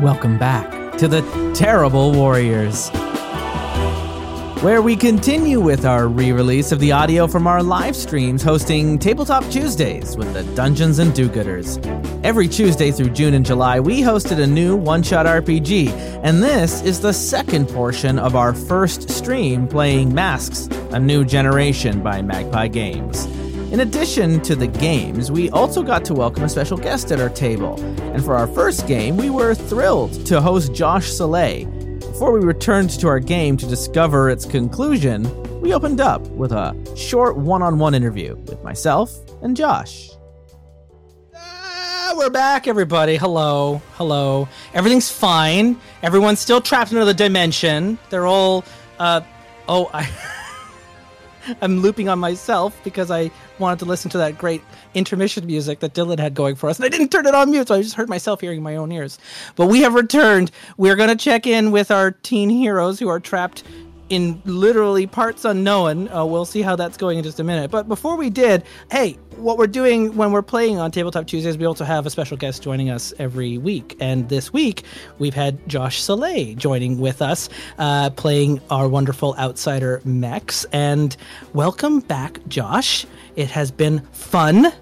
Welcome back to the Terrible Warriors, where we continue with our re release of the audio from our live streams hosting Tabletop Tuesdays with the Dungeons and Do Gooders. Every Tuesday through June and July, we hosted a new one shot RPG, and this is the second portion of our first stream playing Masks, a New Generation by Magpie Games. In addition to the games, we also got to welcome a special guest at our table. And for our first game, we were thrilled to host Josh Saleh. Before we returned to our game to discover its conclusion, we opened up with a short one on one interview with myself and Josh. Ah, we're back, everybody. Hello, hello. Everything's fine. Everyone's still trapped in another dimension. They're all, uh, oh, I. I'm looping on myself because I wanted to listen to that great intermission music that Dylan had going for us, and I didn't turn it on mute, so I just heard myself hearing my own ears. But we have returned. We're going to check in with our teen heroes who are trapped in literally parts unknown. Uh, we'll see how that's going in just a minute. But before we did, hey, what we're doing when we're playing on Tabletop Tuesdays, we also have a special guest joining us every week. And this week, we've had Josh Saleh joining with us, uh, playing our wonderful outsider Mex. And welcome back, Josh. It has been fun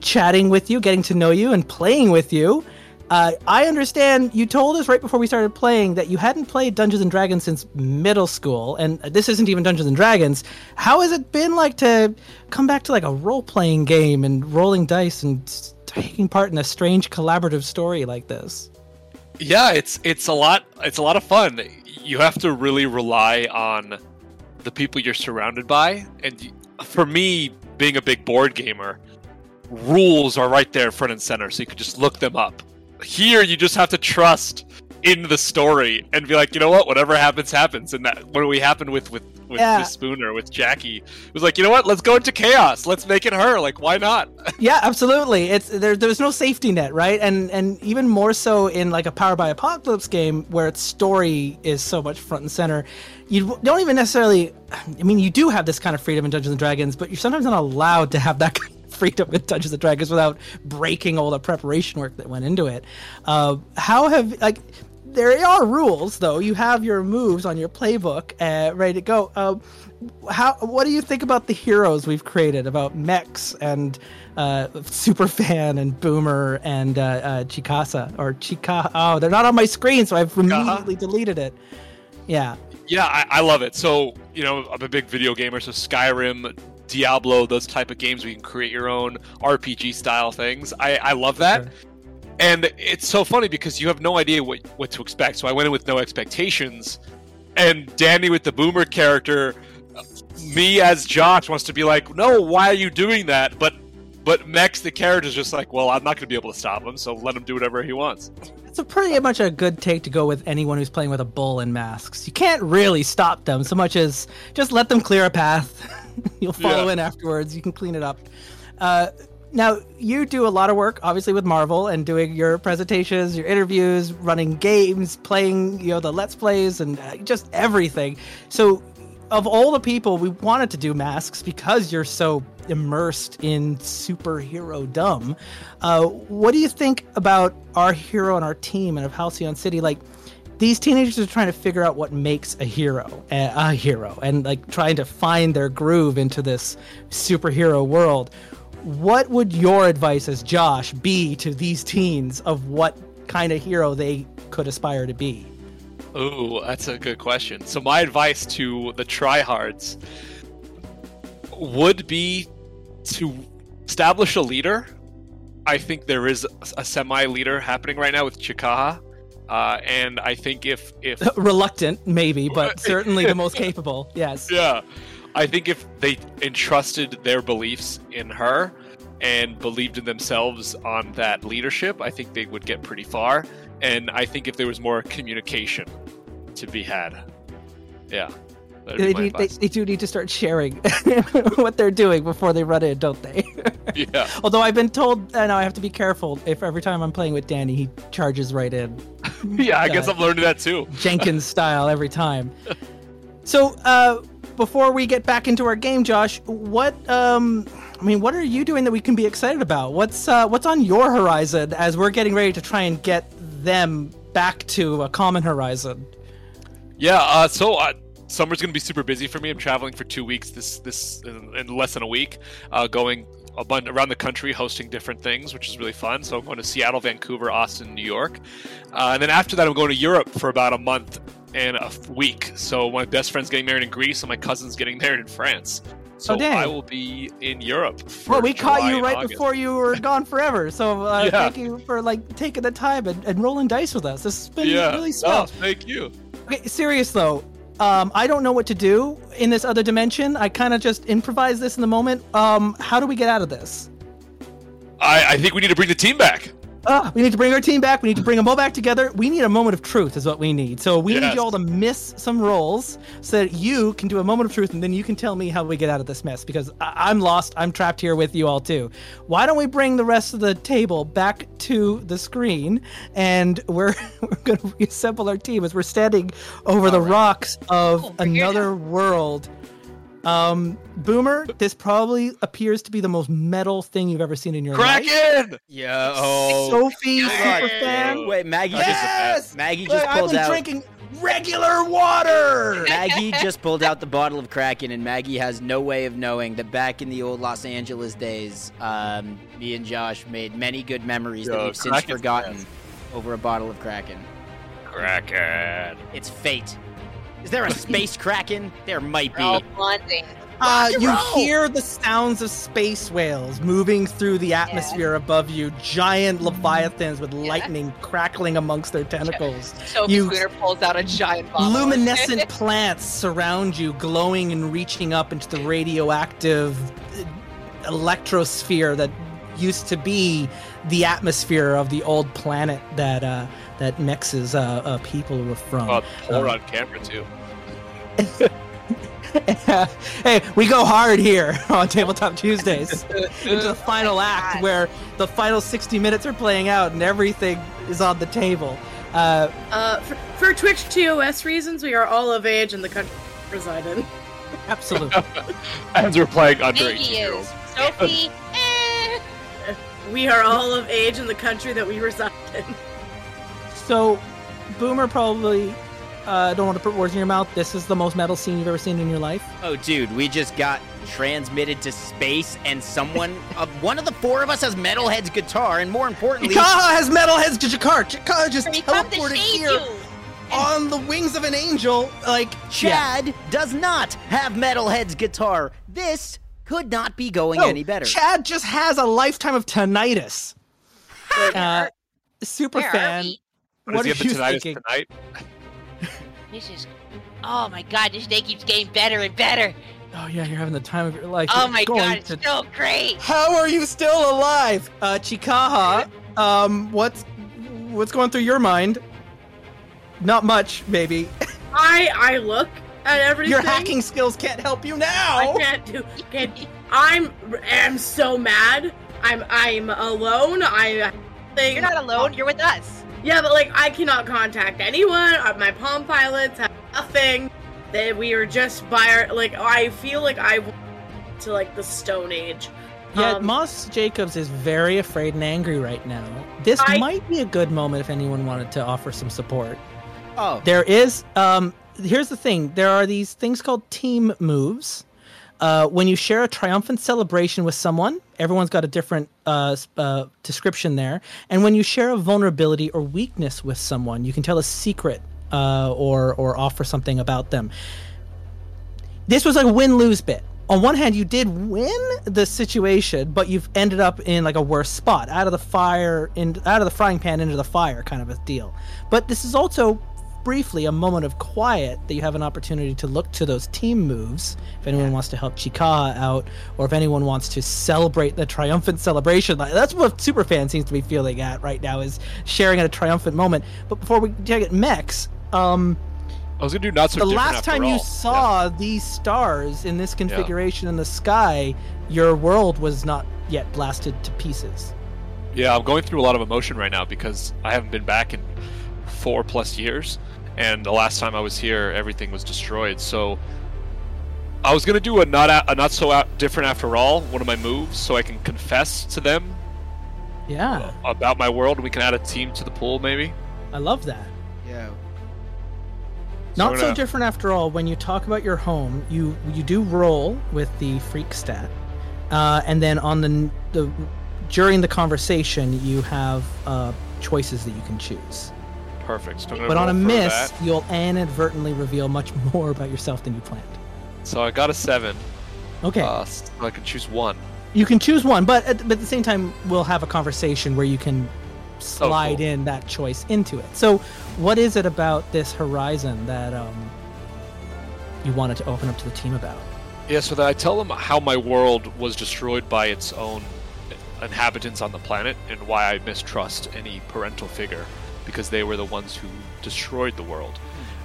chatting with you, getting to know you, and playing with you. Uh, I understand you told us right before we started playing that you hadn't played Dungeons and Dragons since middle school, and this isn't even Dungeons and Dragons. How has it been like to come back to like a role playing game and rolling dice and taking part in a strange collaborative story like this? Yeah, it's it's a lot. It's a lot of fun. You have to really rely on the people you're surrounded by, and for me, being a big board gamer, rules are right there front and center, so you can just look them up here you just have to trust in the story and be like, you know what, whatever happens, happens. And that what we happened with with with Yeah. Spooner with Jackie it was like, you know what, let's go into chaos. Let's make it her. Like, why not? yeah, absolutely. It's there. There's no safety net, right? And and even more so in like a Power by Apocalypse game where its story is so much front and center. You don't even necessarily. I mean, you do have this kind of freedom in Dungeons and Dragons, but you're sometimes not allowed to have that kind of freedom in Dungeons and Dragons without breaking all the preparation work that went into it. Uh, how have like there are rules though. You have your moves on your playbook uh, ready to go. Uh, how what do you think about the heroes we've created about Mex and uh, Superfan and Boomer and uh, uh, Chikaha or Chica? Oh, they're not on my screen, so I've immediately deleted it. Yeah, Yeah, I, I love it. So, you know, I'm a big video gamer, so Skyrim, Diablo, those type of games where you can create your own RPG style things. I, I love that. Sure. And it's so funny because you have no idea what, what to expect. So I went in with no expectations. And Danny with the boomer character, me as Josh wants to be like, no, why are you doing that? But but Mex the character is just like, well, I'm not going to be able to stop him, so let him do whatever he wants. it's a pretty much a good take to go with anyone who's playing with a bull and masks. You can't really stop them so much as just let them clear a path. You'll follow Yeah. in afterwards. You can clean it up. Uh, now you do a lot of work, obviously, with Marvel and doing your presentations, your interviews, running games, playing, you know, the let's plays, and uh, just everything. So, of all the people, we wanted to do masks because you're so immersed in superherodom. Uh, what do you think about our hero and our team and of Halcyon City? Like, these teenagers are trying to figure out what makes a hero a, a hero and like trying to find their groove into this superhero world what would your advice as josh be to these teens of what kind of hero they could aspire to be Ooh, that's a good question. So my advice to the tryhards would be to establish a leader. I think there is a semi-leader happening right now with Chikaha, uh, and I think if if reluctant maybe but certainly the most capable yes. Yeah, I think if they entrusted their beliefs in her and believed in themselves on that leadership, I think they would get pretty far. And I think if there was more communication to be had, yeah, they, need, they, they do need to start sharing what they're doing before they run in don't they yeah. although i've been told i know i have to be careful if every time i'm playing with danny he charges right in Yeah, I guess Uh, I'm learning that too. Jenkins style every time. So, uh, before we get back into our game, Josh, what um, I mean, what are you doing that we can be excited about? What's uh, what's on your horizon as we're getting ready to try and get them back to a common horizon. Yeah, uh, so uh, summer's gonna be super busy for me. I'm traveling for two weeks this this in, in less than a week, uh, going a bunch around the country hosting different things, which is really fun. So I'm going to Seattle, Vancouver, Austin, New York, uh, and then after that I'm going to Europe for about a month and a week. So my best friend's getting married in Greece, and my cousin's getting married in France. So Oh. I will be in Europe. For Well, we caught you right August. before you were gone forever. So uh, Yeah. thank you for like taking the time and, and rolling dice with us. This has been Yeah, really no, swell. thank you. Okay, serious though. Um, I don't know what to do in this other dimension. I kind of just improvise this in the moment. Um, how do we get out of this? I, I think we need to bring the team back. Ah, we need to bring our team back. We need to bring them all back together. We need a moment of truth, is what we need. So we need you all to miss some rolls so that you can do a moment of truth, and then you can tell me how we get out of this mess. Because I- I'm lost. I'm trapped here with you all too. Why don't we bring the rest of the table back to the screen, and we're we're going to reassemble our team as we're standing over the rocks of Oh, another world. Um, Boomer, this probably appears to be the most metal thing you've ever seen in your life. Kraken! Yo. Sophie, Yes. super fan. Wait, Maggie Yes! just Maggie Look, just I've pulled been out drinking regular water. Maggie just pulled out the bottle of Kraken, and Maggie has no way of knowing that back in the old Los Angeles days, um, me and Josh made many good memories that we've since forgotten best. over a bottle of Kraken. Kraken. It's fate. Is there a space Kraken? There might We're all be. bonding. Uh, you hear the sounds of space whales moving through the atmosphere above you, giant leviathans with lightning crackling amongst their tentacles. Sophie You- Spooner pulls out a giant bottle. Luminescent plants surround you, glowing and reaching up into the radioactive uh, electrosphere that used to be the atmosphere of the old planet that uh, that Mex's uh, uh, people were from. Pour Uh, on camera too. hey, we go hard here on Tabletop Tuesdays into the final act where the final 60 minutes are playing out and everything is on the table. Uh, Uh, for, for Twitch TOS reasons, we are all of age in the country we reside in. absolutely. As we're playing under Maggie 18 year is. olds. Sophie. We are all of age in the country that we reside in. so, Boomer probably, uh, don't want to put words in your mouth. This is the most metal scene you've ever seen in your life. Oh, dude, we just got transmitted to space, and someone, uh, one of the four of us has Metalhead's guitar, and more importantly, Chikaha has metalheads guitar. Jakar. Chikaha just we teleported here you. on the wings of an angel. Like, yeah. Chad does not have Metalhead's guitar. This could not be going No, any better. Chad just has a lifetime of tinnitus. uh, super Where fan. we? What, What are he you have the tinnitus thinking? tonight? This is. Oh my god, this day keeps getting better and better. Oh yeah, you're having the time of your life. Oh You're my god, it's to- so great. How are you still alive, uh, Chikaha? Um, what's what's going through your mind? Not much, maybe. I I look at everything. Your hacking skills can't help you now. I can't do. Can't, I'm am so mad. I'm I'm alone. I. Thing, You're not alone. You're with us. Yeah, but like I cannot contact anyone. Uh, My Palm pilots have nothing. That we are just by our like. I feel like I went to like the Stone Age. Yeah, Um, Moss Jacobs is very afraid and angry right now. This I- might be a good moment if anyone wanted to offer some support. oh, There is um here's the thing. There are these things called team moves. Uh, when you share a triumphant celebration with someone, everyone's got a different uh, uh, description there. And when you share a vulnerability or weakness with someone, you can tell a secret uh, or or offer something about them. This was a win lose bit. On one hand, you did win the situation, but you've ended up in like a worse spot, out of the fire, in out of the frying pan into the fire, kind of a deal. But this is also briefly a moment of quiet that you have an opportunity to look to those team moves. If anyone wants to help Chikaha out, or if anyone wants to celebrate the triumphant celebration, like that's what Superfan seems to be feeling at right now is sharing at a triumphant moment. But before we take it, Mex, um, I was gonna do not so the last after time you all. saw these stars in this configuration in the sky, your world was not yet blasted to pieces. Yeah. yeah, I'm going through a lot of emotion right now because I haven't been back in four plus years, and the last time I was here, everything was destroyed. So I was gonna do a not a, a not so out different after all, one of my moves, so I can confess to them Yeah. about my world, and we can add a team to the pool, maybe. I love that. Yeah. Not we're so gonna- different after all. When you talk about your home, you you do roll with the freak stat, uh, and then on the the during the conversation, you have uh, choices that you can choose. Perfect. So But on a miss, that. you'll inadvertently reveal much more about yourself than you planned. So I got a seven. Okay, Uh, so I can choose one. you can choose one, but at, but at the same time, we'll have a conversation where you can slide Oh, cool. in that choice into it. So, what is it about this horizon that um, you wanted to open up to the team about? Yeah, so that I tell them how my world was destroyed by its own inhabitants on the planet and why I mistrust any parental figure because they were the ones who destroyed the world.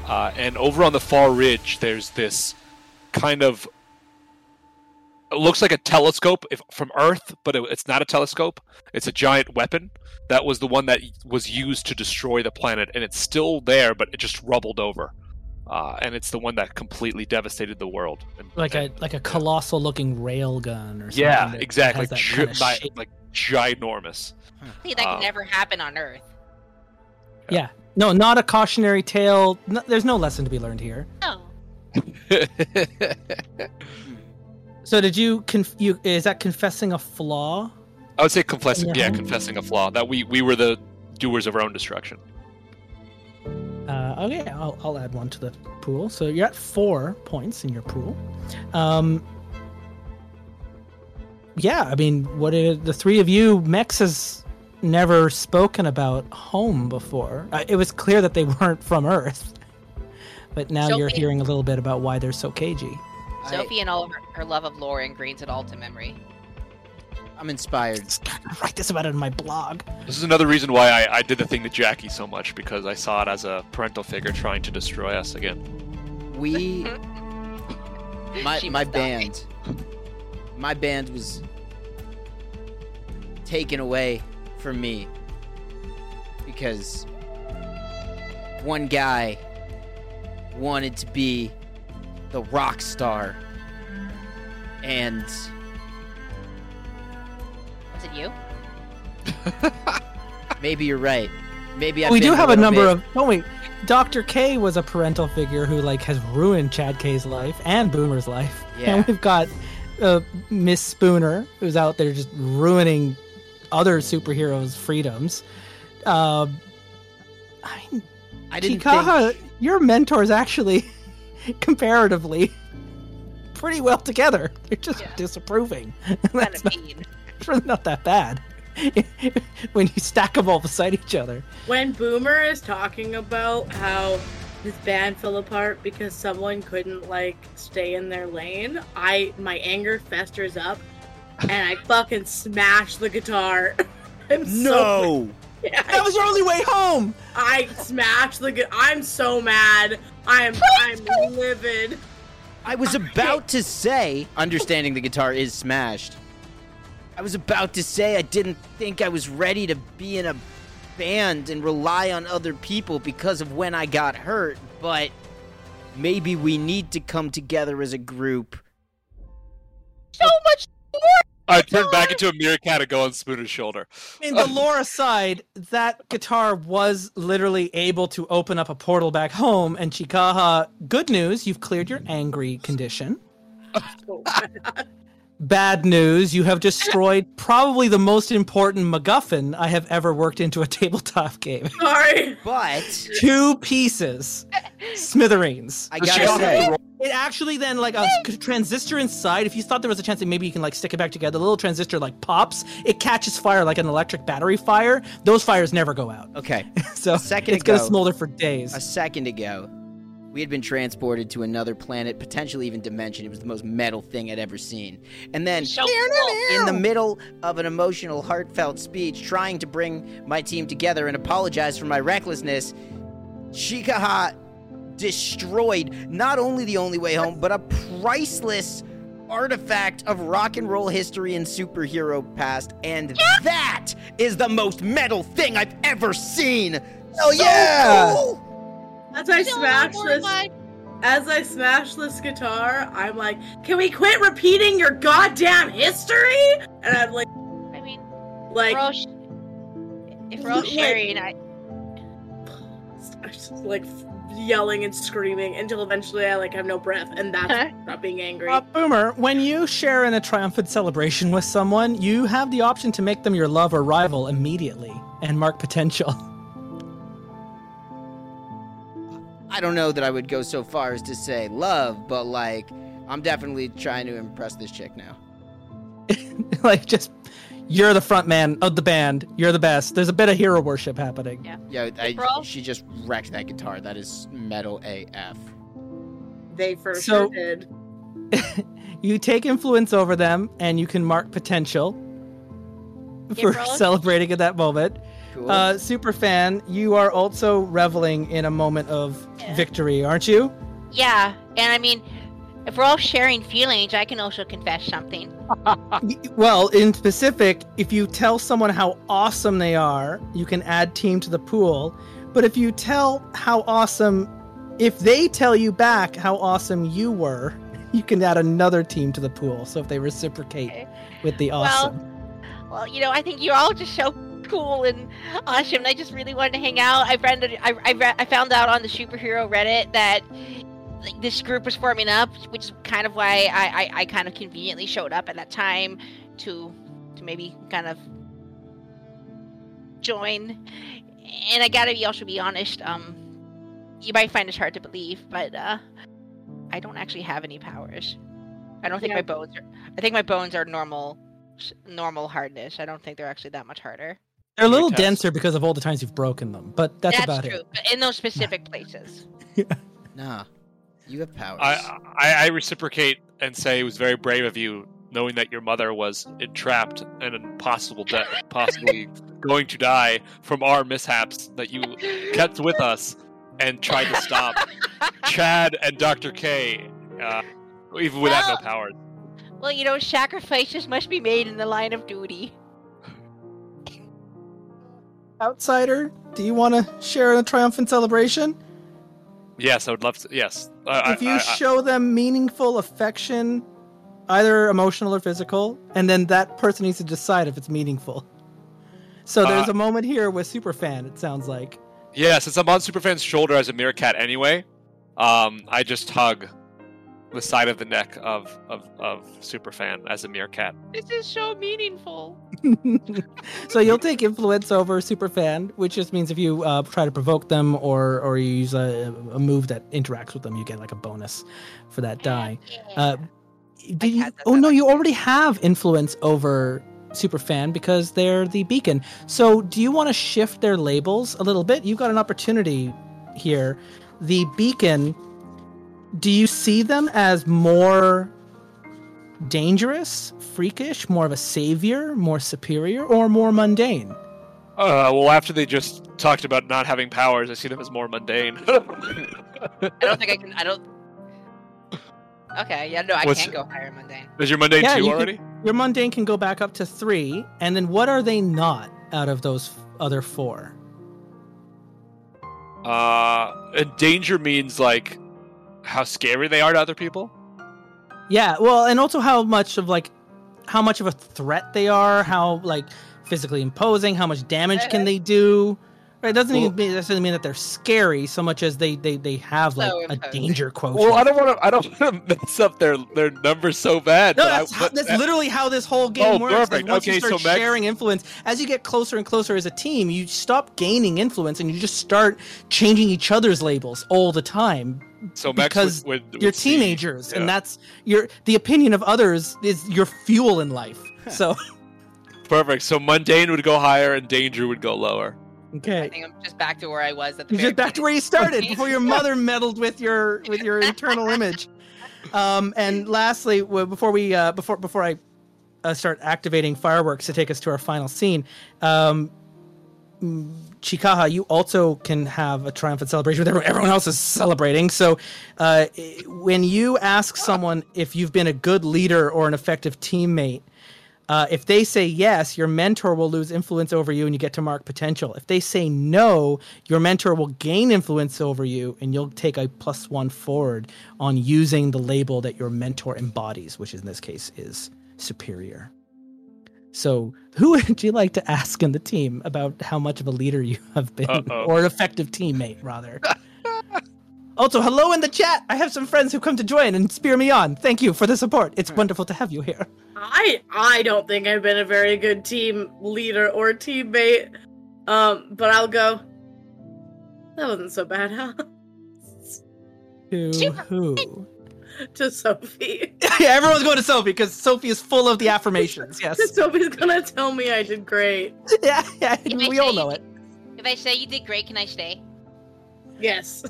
Uh, and over on the far ridge, there's this kind of. It looks like a telescope if, from Earth, but it, it's not a telescope. It's a giant weapon. That was the one that was used to destroy the planet, and it's still there, but it just rubbled over. Uh, and it's the one that completely devastated the world. And, Like a and- like a colossal looking rail gun or something. yeah, exactly. has that Gi- kinda bi- like ginormous. See, that Uh, could never happen on Earth. Yeah. No, not a cautionary tale. No, there's no lesson to be learned here. No. So did you conf- you is that confessing a flaw? I would say confessing, Yeah. yeah, confessing a flaw that we we were the doers of our own destruction. Uh, okay, I'll, I'll add one to the pool. So you're at four points in your pool. Um, yeah, I mean, what is, the three of you, Mex has never spoken about home before. Uh, it was clear that they weren't from Earth, but now you're hearing a little bit about why they're so cagey. I, Sophie and all of her, her love of lore ingrains it all to memory. I'm inspired. write this about it in my blog. This is another reason why I, I did the thing to Jackie so much because I saw it as a parental figure trying to destroy us again. We, my my must die. band, my band was taken away from me because one guy wanted to be the rock star, and Was it you? maybe you're right. Maybe I've we do have a little number bit- of. Oh wait, Dr. K was a parental figure who like has ruined Chad K's life and Boomer's life. Yeah. And we've got uh, Miss Spooner who's out there just ruining other superheroes' freedoms. Um, I mean, I didn't Chikaha, think. your mentor's actually comparatively pretty well together. They're just Yeah. disapproving. That's not, mean. it's really not that bad when you stack them all beside each other. When Boomer is talking about how his band fell apart because someone couldn't like stay in their lane, I my anger festers up and I fucking smashed the guitar. I'm so No. yeah, That was your only way home. I smashed the gu- I'm so mad. I'm I'm livid. I was about to say, understanding the guitar is smashed. I was about to say I didn't think I was ready to be in a band and rely on other people because of when I got hurt, but maybe we need to come together as a group. So much I turned back into a meerkat and go on Spooner's shoulder. I mean, the lore aside, that guitar was literally able to open up a portal back home. And Chikaha, good news, you've cleared your angry condition. So Bad news, you have destroyed probably the most important MacGuffin I have ever worked into a tabletop game. sorry. But Two pieces, smithereens. I Does gotta say, It actually then like a transistor inside. If you thought there was a chance that maybe you can like stick it back together, the little transistor like pops. It catches fire like an electric battery fire. Those fires never go out, okay, so A second it's gonna smolder for days. a second ago, we had been transported to another planet, potentially even dimension. It was the most metal thing I'd ever seen. And then so cool. in the middle of an emotional, heartfelt speech, trying to bring my team together and apologize for my recklessness, Chikaha destroyed not only the only way home, but a priceless artifact of rock and roll history and superhero past. And that is the most metal thing I've ever seen. Oh, So yeah! cool! As I smash this like- as I smash this guitar, I'm like, can we quit repeating your goddamn history? And I'm like I mean, like we're sh- if we're all Like- sharing, I just, like yelling and screaming until eventually I like have no breath, and that's not being angry. Uh, Boomer, when you share in a triumphant celebration with someone, you have the option to make them your love or rival immediately and mark potential. I don't know that I would go so far as to say love, but like I'm definitely trying to impress this chick now. like, just you're the front man of the band. You're the best. There's a bit of hero worship happening. Yeah. Yeah, I, Bro. she just wrecked that guitar. That is metal AF. they for So- sure did. You take influence over them, and you can mark potential for celebrating at that moment. Cool. Uh, super fan, you are also reveling in a moment of Yeah. victory, aren't you? Yeah, and I mean, if we're all sharing feelings, I can also confess something. Well, in specific, if you tell someone how awesome they are, you can add team to the pool. But if you tell how awesome, if they tell you back how awesome you were, you can add another team to the pool. So if they reciprocate Okay. with the Well, awesome. Well, you know, I think you're all just so cool and awesome. and I just really wanted to hang out. I found I I, re- I found out on the superhero Reddit that like, this group was forming up, which is kind of why I, I, I kind of conveniently showed up at that time to to maybe kind of join. And I gotta be also be honest. Um, you might find this hard to believe, but uh, I don't actually have any powers. I don't think Yeah. my bones are. I think my bones are normal normal hardness. I don't think they're actually that much harder. They're a little test. denser because of all the times you've broken them, but that's, about it. That's true, it. but in those specific places. yeah. nah, you have powers. I, I I reciprocate and say it was very brave of you, knowing that your mother was entrapped and impossible death, possibly going to die from our mishaps that you kept with us and tried to stop Chad and Dr. K, uh, even without Well- no powers. Well, you know, sacrifices must be made in the line of duty. Outsider, do you want to share in a triumphant celebration? Yes, I would love to. Yes, if you I, I, show them meaningful affection, either emotional or physical, and then that person needs to decide if it's meaningful. So there's Uh, a moment here with Superfan, it sounds like. yeah, since I'm on Superfan's shoulder as a meerkat anyway, um, I just hug the side of the neck of of, of Superfan as a meerkat. This is so meaningful. so you'll take influence over Superfan, which just means if you uh, try to provoke them or or you use a, a move that interacts with them, you get like a bonus for that die. Uh, did you? that Oh no, you already have influence over Superfan because they're the beacon. So do you want to shift their labels a little bit? You've got an opportunity here. The beacon. Do you see them as more dangerous, freakish, more of a savior, more superior, or more mundane? Uh, well, after they just talked about not having powers, I see them as more mundane. I don't think I can. I don't. Okay, yeah, no, I What's- can't go higher mundane. Is your mundane Yeah, two you can- already? Your mundane can go back up to three, and then what are they not out of those f- other four? Uh, and danger means like how scary they are to other people. Yeah, well, and also how much of like how much of a threat they are, how like physically imposing, how much damage can they do. Right, it doesn't Well- even mean, necessarily mean that they're scary so much as they they, they have like So a danger quotient. Well, I don't want to. I don't want to mess up their their numbers so bad. No, but I- that's, how, but that's literally how this whole game Oh, works. is perfect. Once Okay, you start so Max- sharing influence, as you get closer and closer as a team, you stop gaining influence and you just start changing each other's labels all the time so Max because would, would, would you're see- teenagers, yeah. and that's your the opinion of others is your fuel in life. So perfect. So mundane would go higher and danger would go lower. Okay. I think I'm just back to where I was at the. you're very just back to where you started before your mother meddled with your with your internal image. Um, and lastly, before we uh, before before I uh, start activating fireworks to take us to our final scene, um, Chikaha, you also can have a triumphant celebration with everyone. Everyone else is celebrating. So, uh, when you ask someone if you've been a good leader or an effective teammate, uh, if they say yes, your mentor will lose influence over you and you get to mark potential. If they say no, your mentor will gain influence over you and you'll take a plus one forward on using the label that your mentor embodies, which in this case is superior. So, who would you like to ask in the team about how much of a leader you have been, Uh-oh. or an effective teammate, rather? also, hello in the chat. I have some friends who come to join and spear me on. Thank you for the support. It's wonderful to have you here. I I don't think I've been a very good team leader or teammate. Um, but I'll go. That wasn't so bad, huh? To who? to Sophie. yeah, everyone's going to Sophie because Sophie is full of the affirmations. Yes. Sophie's gonna tell me I did great. yeah, yeah. If I We say all you know did- it. If I say you did great, can I stay? Yes.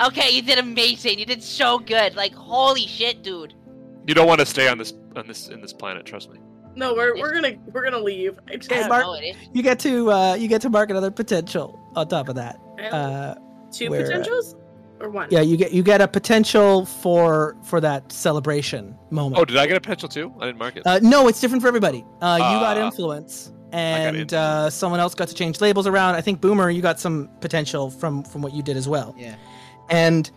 Okay, you did amazing. You did so good. Like holy shit, dude. You don't want to stay on this on this in this planet. Trust me. No, we're we're gonna we're gonna leave. I just, Okay, I don't Mark- know it is. You get to uh, you get to mark another potential on top of that. Have Uh, two where, uh, potentials or one. yeah, you get you get a potential for for that celebration moment. Oh, did I get a potential too? I didn't mark it. Uh, no, it's different for everybody. Uh, you got Ah. influence, and influence. uh, someone else got to change labels around. I think Boomer, you got some potential from from what you did as well. Yeah. And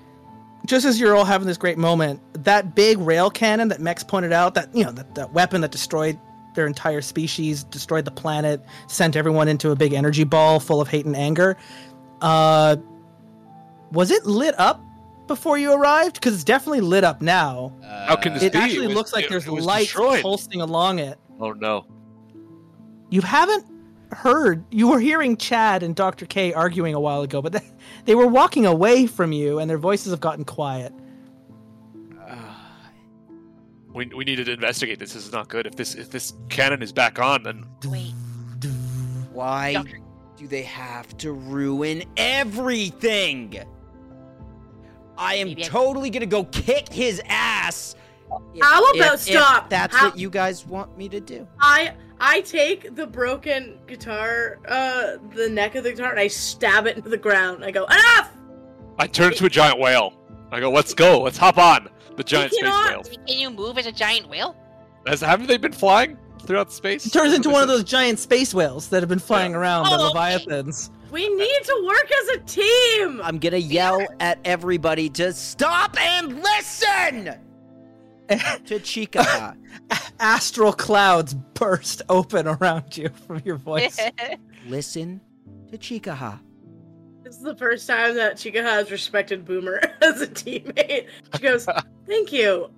just as you're all having this great moment, that big rail cannon that Mex pointed out, that you know, that, that weapon that destroyed their entire species, destroyed the planet, sent everyone into a big energy ball full of hate and anger. Uh, was it lit up before you arrived? Because it's definitely lit up now. How can this It be? actually was- looks like it- there's it was lights destroyed. pulsing along it. Oh no. You haven't heard. You were hearing Chad and Dr. K arguing a while ago, but they, they were walking away from you, and their voices have gotten quiet. Uh, we, we need to investigate this. This is not good. If this if this cannon is back on, then Wait, Why Doctor. do they have to ruin everything? I am Maybe I- totally gonna go kick his ass. if- How about if- if stop? that's How- what you guys want me to do. I I take the broken guitar, uh, the neck of the guitar, and I stab it into the ground. I go enough. I turn into a giant whale. I go, let's go. Let's hop on the giant space cannot- whale. Can you move as a giant whale? Has haven't they been flying throughout space? It turns into one of those giant space whales that have been flying around, the Oh, okay. Leviathans. We need to work as a team. I'm gonna yell at everybody to stop and listen to Chikaha. Astral clouds burst open around you from your voice. listen to Chikaha. This is the first time that Chica has respected Boomer as a teammate. She goes, "Thank you,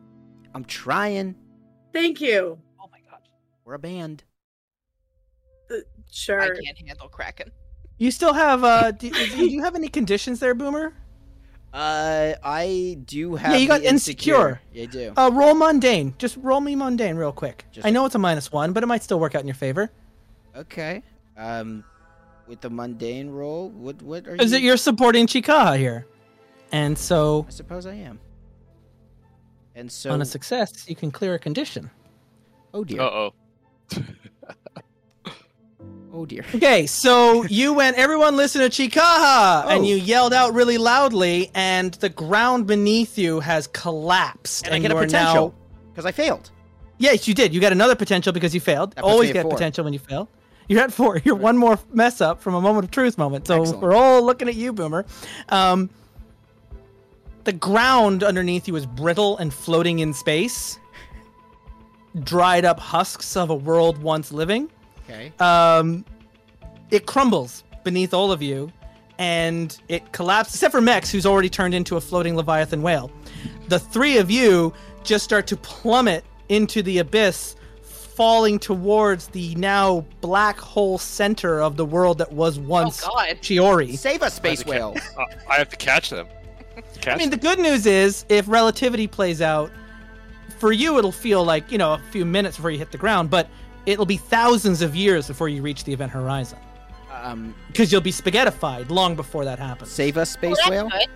I'm trying. thank you." oh my god. We're a band. Uh, sure. I can't handle Kraken. You still have, uh, do, do you have any conditions there, Boomer? Uh, I do have. Yeah, you got the insecure. Yeah, I do. Uh, roll mundane. Just roll me mundane real quick. Just- I know it's a minus one, but it might still work out in your favor. Okay. Um, with the mundane roll, what what are you Is you? it you're supporting Chikaha here? And so, I suppose I am. And so, on a success, you can clear a condition. oh dear, Uh oh. oh dear. Okay, so you went, everyone listen to Chikaha! And Oh. you yelled out really loudly, and the ground beneath you has collapsed. And I get a potential now- because I failed. Yes, you did. You got another potential because you failed. Always get four. potential when you fail. You're at four. You're one more mess up from a moment of truth moment. So Excellent. we're all looking at you, Boomer. Um, the ground underneath you is brittle and floating in space. Dried up husks of a world once living. Okay. Um, it crumbles beneath all of you, and it collapses, except for Mex, who's already turned into a floating Leviathan whale. The three of you just start to plummet into the abyss, falling towards the now black hole center of the world that was once Oh god. Chiori. Save us, space I have to whale. ca- uh, I have to catch them. Catch I mean, the good news is, if relativity plays out, for you it'll feel like, you know, a few minutes before you hit the ground, but it'll be thousands of years before you reach the event horizon. Um, because you'll be spaghettified long before that happens. save us, space Oh, whale. good.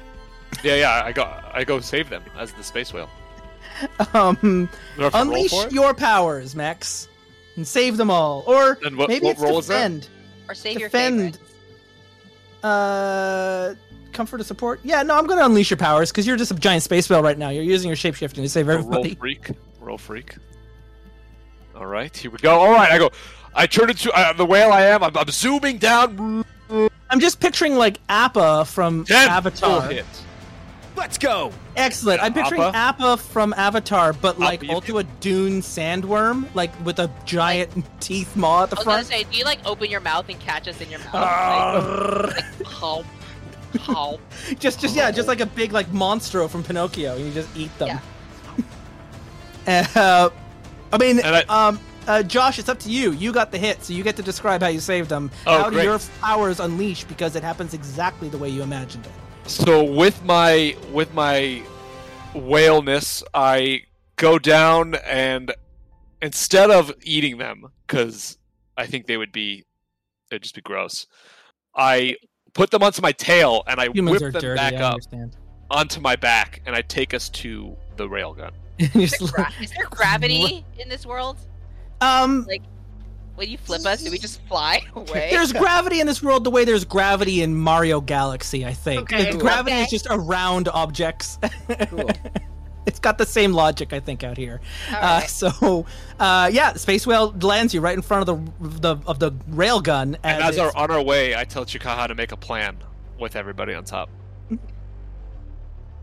Yeah, yeah. I go. I go save them as the space whale. Um, Do I have to roll unleash your powers, Max, and save them all, or And what- maybe what it's role is that? defend. Or save your defend. favorite. Uh, comfort or support? Yeah, no, I'm going to unleash your powers because you're just a giant space whale right now. You're using your shapeshifting to save Roll everybody. freak. Roll freak. All right, here we go. All right, I go. I turn into uh, the whale. I am. I'm, I'm zooming down. I'm just picturing like Appa from Ten. Avatar. hit. Let's go. Excellent. I'm picturing Appa? Appa from Avatar, but like Appa, also a dune sandworm, like with a giant teeth maw at the I was gonna say, do you like open your mouth and catch us in your mouth? Arrgh. like, like, how? How? just, just yeah, just like a big like monstro from Pinocchio, and you just eat them. Uh, I mean, I- um, uh, Josh, it's up to you. You got the hit, so you get to describe how you saved them. Oh, how do great. your powers unleash? Because it happens exactly the way you imagined it. So with my with my whaleness, I go down and instead of eating them, because I think they would be it'd just be gross. I put them onto my tail and I Humans whip them dirty. back I up understand. onto my back and I take us to the railgun. You Is there, gra- is there gravity in this world? um, like When you flip us, do we just fly away? There's gravity in this world the way there's gravity in Mario Galaxy, I think. Okay. The gravity is just around objects. Cool. it's got the same logic, I think, out here. All Uh, so, uh, yeah, Space Whale lands you right in front of the the of the railgun. And as our, it's- on our way, I tell Chikaha to make a plan with everybody on top.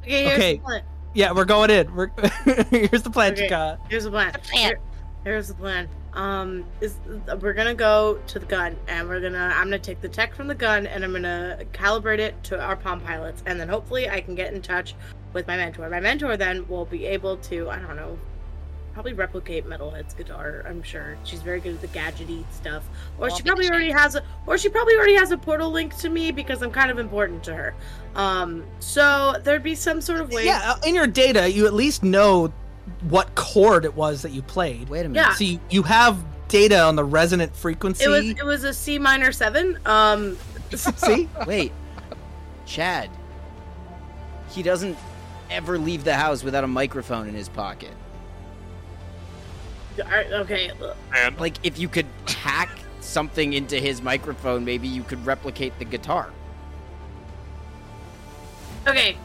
Okay, here's Okay. The plan. yeah, we're going in. We're here's the plan, Okay. Chika. Here's the plan. The plan. Here- here's the plan. Um, is we're gonna go to the gun and we're gonna I'm gonna take the tech from the gun and I'm gonna calibrate it to our palm pilots and then hopefully I can get in touch with my mentor. My mentor then will be able to I don't know probably replicate Metalhead's guitar. I'm sure she's very good at the gadgety stuff, or Won't she probably already has a, or she probably already has a portal link to me because I'm kind of important to her. Um, so there'd be some sort of way. Yeah, uh, in your data, you at least know what chord it was that you played. Wait a minute. Yeah. So you, you have data on the resonant frequency. It was it was a C minor seven. Um, See? Wait, Chad. He doesn't ever leave the house without a microphone in his pocket. Alright, okay. And Like, if you could hack something into his microphone, maybe you could replicate the guitar. Okay.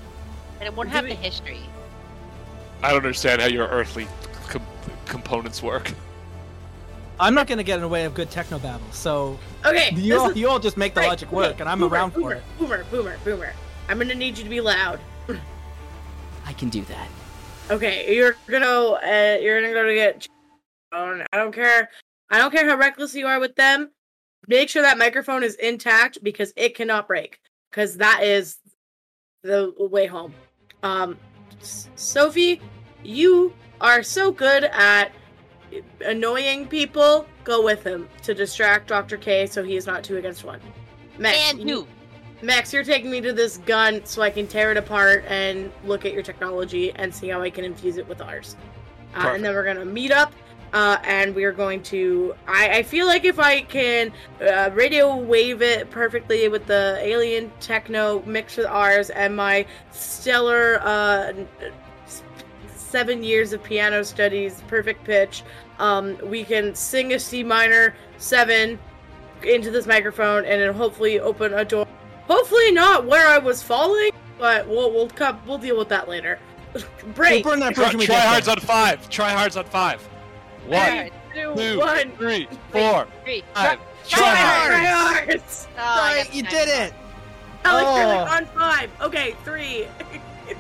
and it won't have we- the history. I don't understand how your earthly com- components work. I'm not going to get in the way of good techno babble, so Okay. you all, is- you all just make the right, logic okay, work, and I'm boomer, around boomer, for it. Boomer, boomer, boomer. I'm gonna need you to be loud. I can do that. Okay, you're gonna uh, you're gonna go to get. Phone. I don't care. I don't care how reckless you are with them. Make sure that microphone is intact because it cannot break. Because that is the way home. Um, S- Sophie, you are so good at annoying people. Go with him to distract Dr. K so he is not two against one. Max, and you, Max, you're taking me to this gun so I can tear it apart and look at your technology and see how I can infuse it with ours. Uh, and then we're gonna meet up, uh, and we are going to. I, I feel like if I can uh, radio wave it perfectly with the alien techno mixed with ours and my stellar uh, seven years of piano studies, perfect pitch, um, we can sing a C minor seven into this microphone and it'll hopefully open a door. Hopefully not where I was falling, but we'll we'll come we'll deal with that later. Break. We'll burn that Try, bridge when we try hards on five. Try hards on five. One, Alright. Two, two, one. three, four, Three. five. Try Try hard. hard. Try hard. Oh, Right, you did it. I like you're Oh. like on five. Okay, three.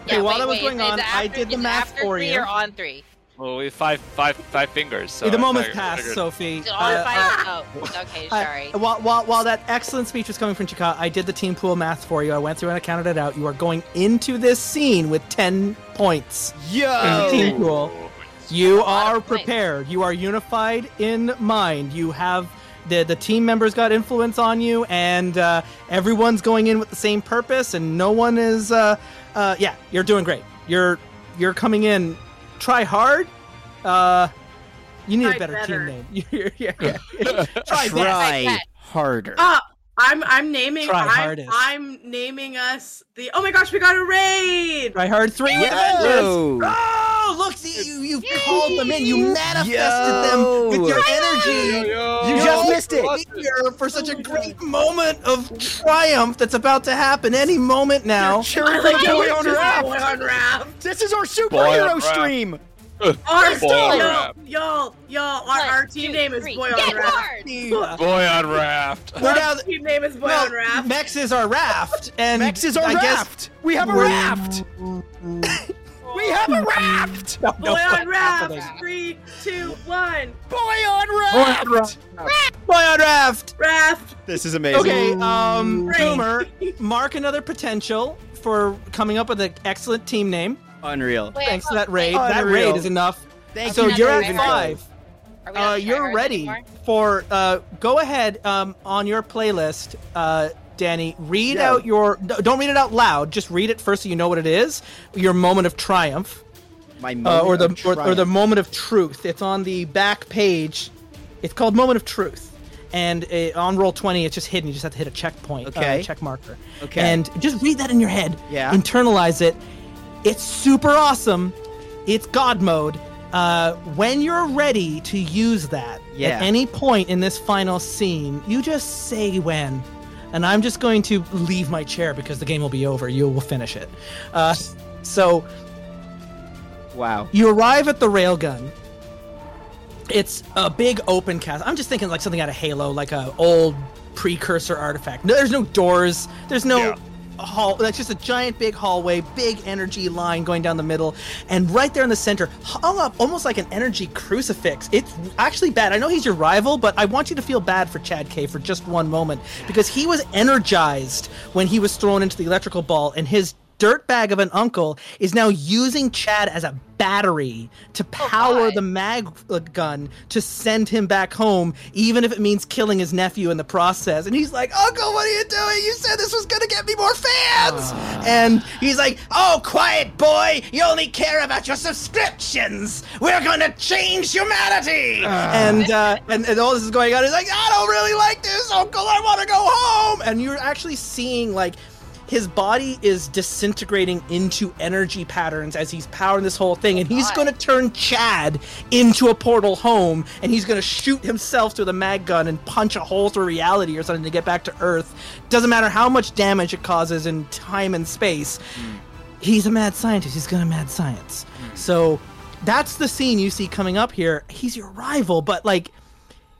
Okay, while wait, that was wait, going is it on, I did the is it math after for three you. Or on three. Well, we have five, five, five fingers. So the I moment's passed, figured- Sophie. Is it on Uh, five? uh, oh, okay, I- sorry. while, while, while that excellent speech was coming from Chika, I did the team pool math for you. I went through and I counted it out. You are going into this scene with 10 points. Yo! Team pool. You are of points. prepared. You are unified in mind. You have the the team members got influence on you, and uh, everyone's going in with the same purpose, and no one is. Uh, uh, yeah, you're doing great. You're you're coming in. Try hard. Uh, you need Try a better, better. team name. You're- yeah, yeah. Try. Try harder. Ah, I'm I'm naming Try I'm, hardest. I'm naming us the Oh my gosh, we got a raid! Try hard three. with Avengers. Yo! Oh, look! See, you you called them in. You manifested them with your Yo. energy. You just missed it. here for such a oh great moment of triumph that's about to happen any moment now. Cheering I for like boy on raft. boy on raft. This is our superhero on stream. Our, Boy on yo, raft. yo, yo, our, One, our team two, name is. Boy Get on Raft. hard! Boy on raft. We're Our now- team name is Boy well, on Raft. Mex is our raft, and Mex is our I guess- raft. We have a we're- raft. We have a raft. No, Boy no, on Raft. happening? Three, two, one. Boy on raft. Boy on raft. Raft. This is amazing. Okay, um, Great. Boomer, mark another potential for coming up with an excellent team name. Unreal. Wait, Thanks to that raid. wait, That Unreal. raid is enough. Thank So you. not you're at five. Are we not Uh, you're ready anymore? for. Uh, go ahead um, on your playlist, uh, Danny. Read Yeah. out your. Don't read it out loud. Just read it first, so you know what it is. Your moment of triumph, My uh, or the of or, or the moment of truth. It's on the back page. It's called moment of truth, and uh, on roll twenty, it's just hidden. You just have to hit a checkpoint, Okay. uh, check marker. Okay. and just read that in your head. Yeah. internalize it. It's super awesome. It's God mode. Uh, when you're ready to use that Yeah. at any point in this final scene, you just say when. And I'm just going to leave my chair because the game will be over. You will finish it. Uh, so Wow. you arrive at the railgun. It's a big open cast. I'm just thinking like something out of Halo, like a old precursor artifact. No, there's no doors. There's no Yeah. Hall. That's just a giant big hallway, big energy line going down the middle, and right there in the center, hung up almost like an energy crucifix. It's actually bad. I know he's your rival, but I want you to feel bad for Chad K for just one moment because he was energized when he was thrown into the electrical ball, and his dirtbag of an uncle is now using Chad as a battery to power God. the mag uh, gun to send him back home, even if it means killing his nephew in the process. And he's like, Uncle, what are you doing? You said this was gonna get me more fans. And he's like, Oh, quiet boy, you only care about your subscriptions. We're gonna change humanity. and, uh, and and all this is going on. He's like, I don't really like this, Uncle. I want to go home. And you're actually seeing like his body is disintegrating into energy patterns as he's powering this whole thing and he's oh going to turn chad into a portal home and he's going to shoot himself through the mag gun and punch a hole through reality or something to get back to earth. Doesn't matter how much damage it causes in time and space hmm. he's a mad scientist. He's gonna mad science. Hmm. So that's the scene you see coming up here. He's your rival but like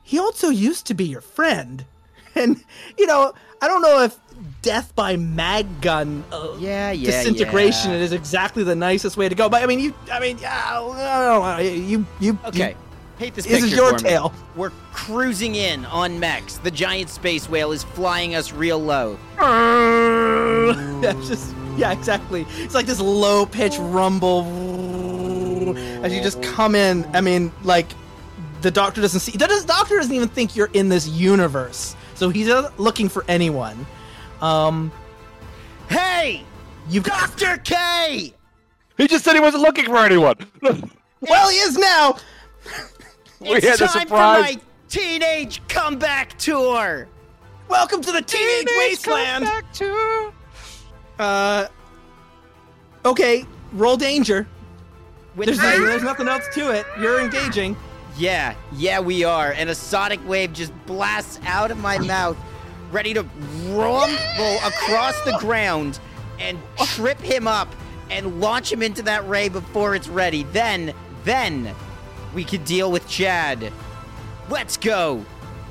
he also used to be your friend. And you know i don't know if death by mag gun uh, Yeah, yeah, disintegration yeah. is exactly the nicest way to go but i mean you i mean yeah I don't know, you you Okay. you- Paint this This is your tale. We're cruising in on Mex. The giant space whale is flying us real low. That's just yeah, exactly. It's like this low pitch rumble as you just come in. I mean, like the doctor doesn't see. The doctor doesn't even think you're in this universe, so he's looking for anyone. Um, Hey, you've got. Doctor K. He just said he wasn't looking for anyone. Well, he is now. we It's had a time surprise. for my teenage comeback tour. Welcome to the teenage wasteland. Uh, okay, roll danger. There's, no, there's nothing else to it. You're engaging. Yeah, yeah, we are. And a sonic wave just blasts out of my mouth, ready to rumble across the ground and trip him up and launch him into that ray before it's ready. Then, then we could deal with Chad. Let's go.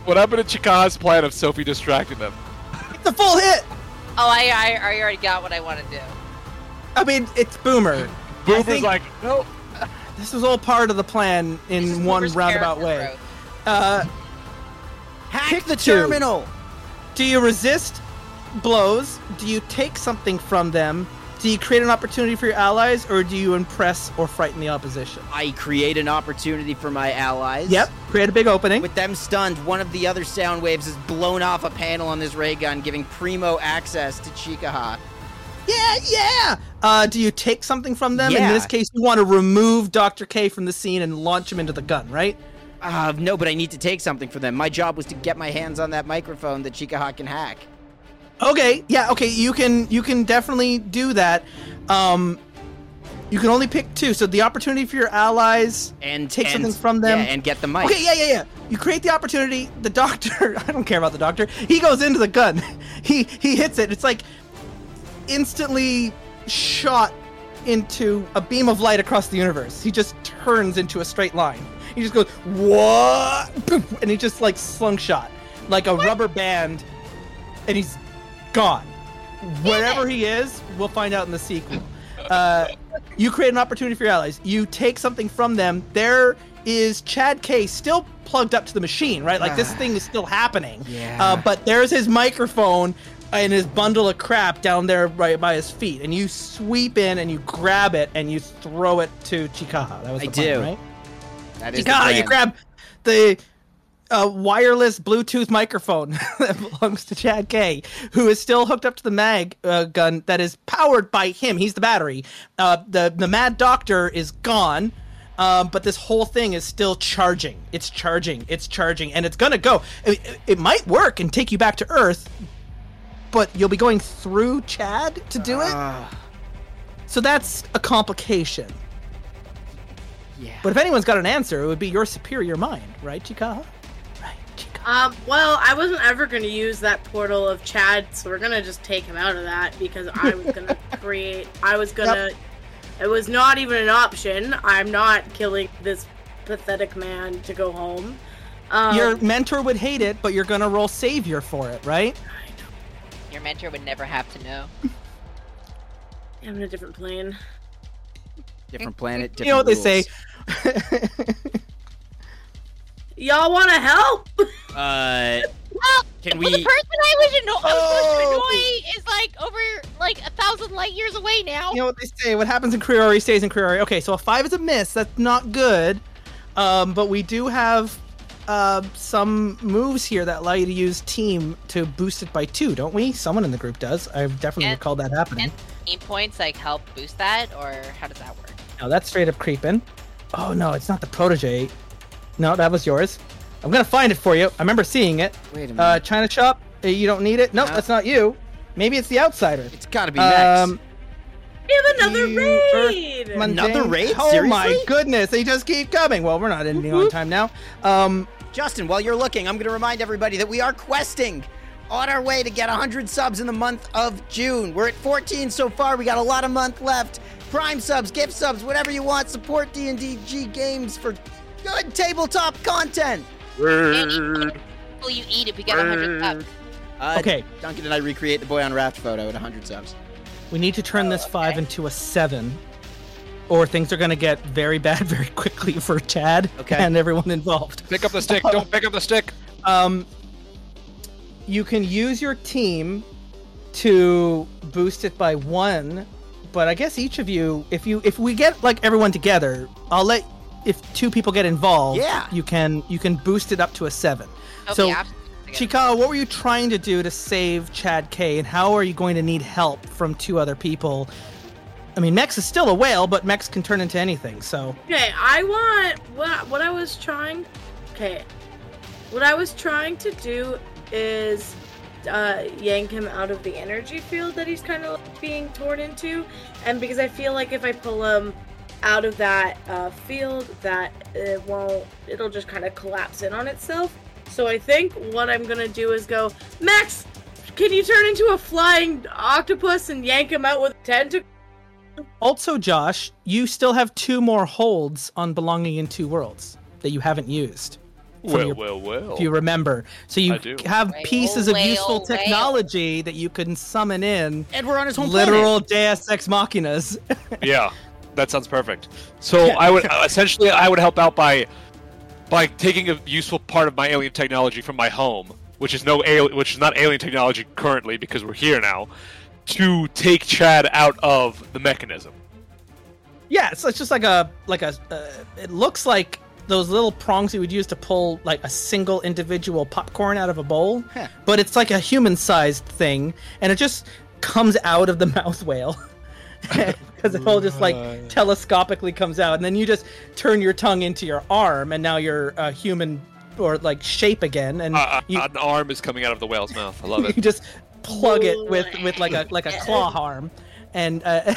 What happened to Chika's plan of Sophie distracting them? It's a full hit. Oh, I, I, I already got what I want to do. I mean, it's Boomer. Boomer's think- like, no. This was all part of the plan in one Boomer's roundabout way. Uh, Hack Pick the two. Do you resist blows? Do you take something from them? Do you create an opportunity for your allies, or do you impress or frighten the opposition? I create an opportunity for my allies. Yep, create a big opening. With them stunned, one of the other sound waves has blown off a panel on this ray gun, giving Primo access to Chikaha. Yeah, yeah. Uh, do you take something from them? In this case, you want to remove Dr. K from the scene and launch him into the gun, right? Uh, no, but I need to take something from them. My job was to get my hands on that microphone that Chikaha can hack. Okay, yeah, okay, you can you can definitely do that. Um, you can only pick two, so the opportunity for your allies And take and- something from them. Yeah, and get the mic. Okay, yeah, yeah, yeah. You create the opportunity. The doctor, I don't care about the doctor. He goes into the gun. He he hits it. It's like instantly shot into a beam of light across the universe. He just turns into a straight line. He just goes what, and he just like slingshot like a rubber band, and he's gone. Wherever he is, we'll find out in the sequel. Uh, you create an opportunity for your allies. You take something from them. There is Chad K still plugged up to the machine, right? Like this thing is still happening. Yeah. Uh, but there's his microphone and his bundle of crap down there right by his feet, and you sweep in and you grab it and you throw it to Chikaha. That was I the plan, do. right? That is Chikaha, you grab the uh, wireless Bluetooth microphone that belongs to Chad K, who is still hooked up to the mag uh, gun that is powered by him. He's the battery. Uh, the the Mad Doctor is gone. Um, but this whole thing is still charging. It's charging. It's charging, and it's gonna go. It, it might work and take you back to Earth, but you'll be going through Chad to do it. Ah, So that's a complication. Yeah. But if anyone's got an answer, it would be your superior mind, right, Chikaha? Right, Chikaha. Um, well, I wasn't ever going to use that portal of Chad, so we're going to just take him out of that because I was going to create. I was going to. It was not even an option. I'm not killing this pathetic man to go home. Um, Your mentor would hate it, but you're gonna roll savior for it, right? Your mentor would never have to know. I'm in a different plane. different planet. Different you know what rules. they say. Y'all want to help? Uh, Well, Can well, we- the person I was, anno- I was supposed to Oh. annoy is like over like a thousand light years away now. You know what they say. What happens in Kriori stays in Kriori. Okay, so a five is a miss. That's not good. Um, but we do have uh, some moves here that allow you to use team to boost it by two, don't we? Someone in the group does. I've definitely And- recall that happening. and team points like help boost that, or how does that work? No, that's straight up creeping. Oh no, it's not the protege. No, that was yours. I'm gonna find it for you. I remember seeing it. Wait a minute. Uh, China shop. uh, You don't need it. Nope, No. that's not you. Maybe it's the outsider. it's got to be next. Um, We have another You- raid. mundane- Another raid? Oh my goodness, they just keep coming. Well, we're not ending on time now. Um, Justin, while you're looking, I'm going to remind everybody that we are questing on our way to get 100 subs in the month of June. We're at 14 so far. We got a lot of month left. Prime subs, gift subs, whatever you want. Support D&D Games for good tabletop content. Word. Will you eat if we get a hundred subs? Uh, Okay. Duncan and I recreate the boy on raft photo at 100 subs. we need to turn this five into a seven, or things are gonna get very bad very quickly for Chad Okay. and everyone involved. Pick up the stick. Don't pick up the stick. Um, you can use your team to boost it by one, but I guess each of you, if you if we get like everyone together, I'll let if two people get involved, Yeah. you can you can boost it up to a seven. Okay, so, absolutely. Chikaha, what were you trying to do to save Chad K, and how are you going to need help from two other people? I mean, Mex is still a whale, but Mex can turn into anything. So Okay, I want what what I was trying. Okay, what I was trying to do is uh, yank him out of the energy field that he's kind of being torn into, and because I feel like if I pull him out of that uh, field, that it won't. It'll just kind of collapse in on itself. So I think what I'm gonna do is go, Max. Can you turn into a flying octopus and yank him out with tentacles? also, Josh, you still have two more holds on belonging in two worlds that you haven't used. From Well, your- well, well. if you remember. So you have Whale, pieces of whale, useful whale. technology that you can summon in And we're on his home literal Deus Ex Machinas. Yeah, that sounds perfect. So I would essentially I would help out by by taking a useful part of my alien technology from my home, which is no alien, which is not alien technology currently because we're here now, to take Chad out of the mechanism. yeah, so it's just like a like a. Uh, it looks like those little prongs you would use to pull like a single individual popcorn out of a bowl, Huh. but it's like a human-sized thing, and it just comes out of the mouth whale. Because it all just like telescopically comes out, and then you just turn your tongue into your arm, and now you're a human or like shape again, and Uh, you, an arm is coming out of the whale's mouth. I love it. you just plug it with with like a like a claw arm and uh,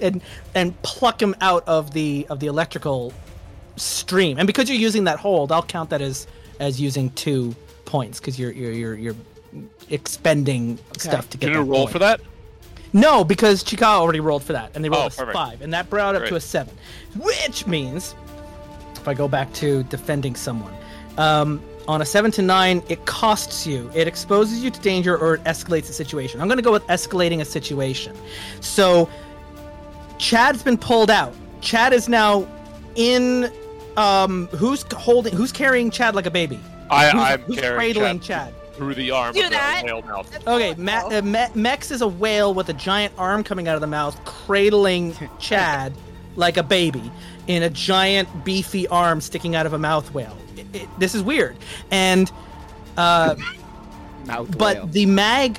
and and pluck him out of the of the electrical stream and because you're using that hold i'll count that as as using two points because you're you're you're you're expending stuff to get Can you roll point. for that? No, because Chikaha already rolled for that, and they rolled Oh, a perfect. five, and that brought up to a seven, which means if I go back to defending someone, um, on a seven to nine, it costs you, it exposes you to danger, or it escalates the situation. I'm going to go with escalating a situation. So Chad's been pulled out. Chad is now in. Um, who's holding? Who's carrying Chad like a baby? I, Who's, I'm who's carrying cradling Chad Chad? through the arm Do of that. the whale mouth. Okay, Ma- uh, Me- Mex is a whale with a giant arm coming out of the mouth, cradling Chad like a baby in a giant beefy arm sticking out of a mouth whale. It- it- this is weird, and uh, Mouth but whale. the mag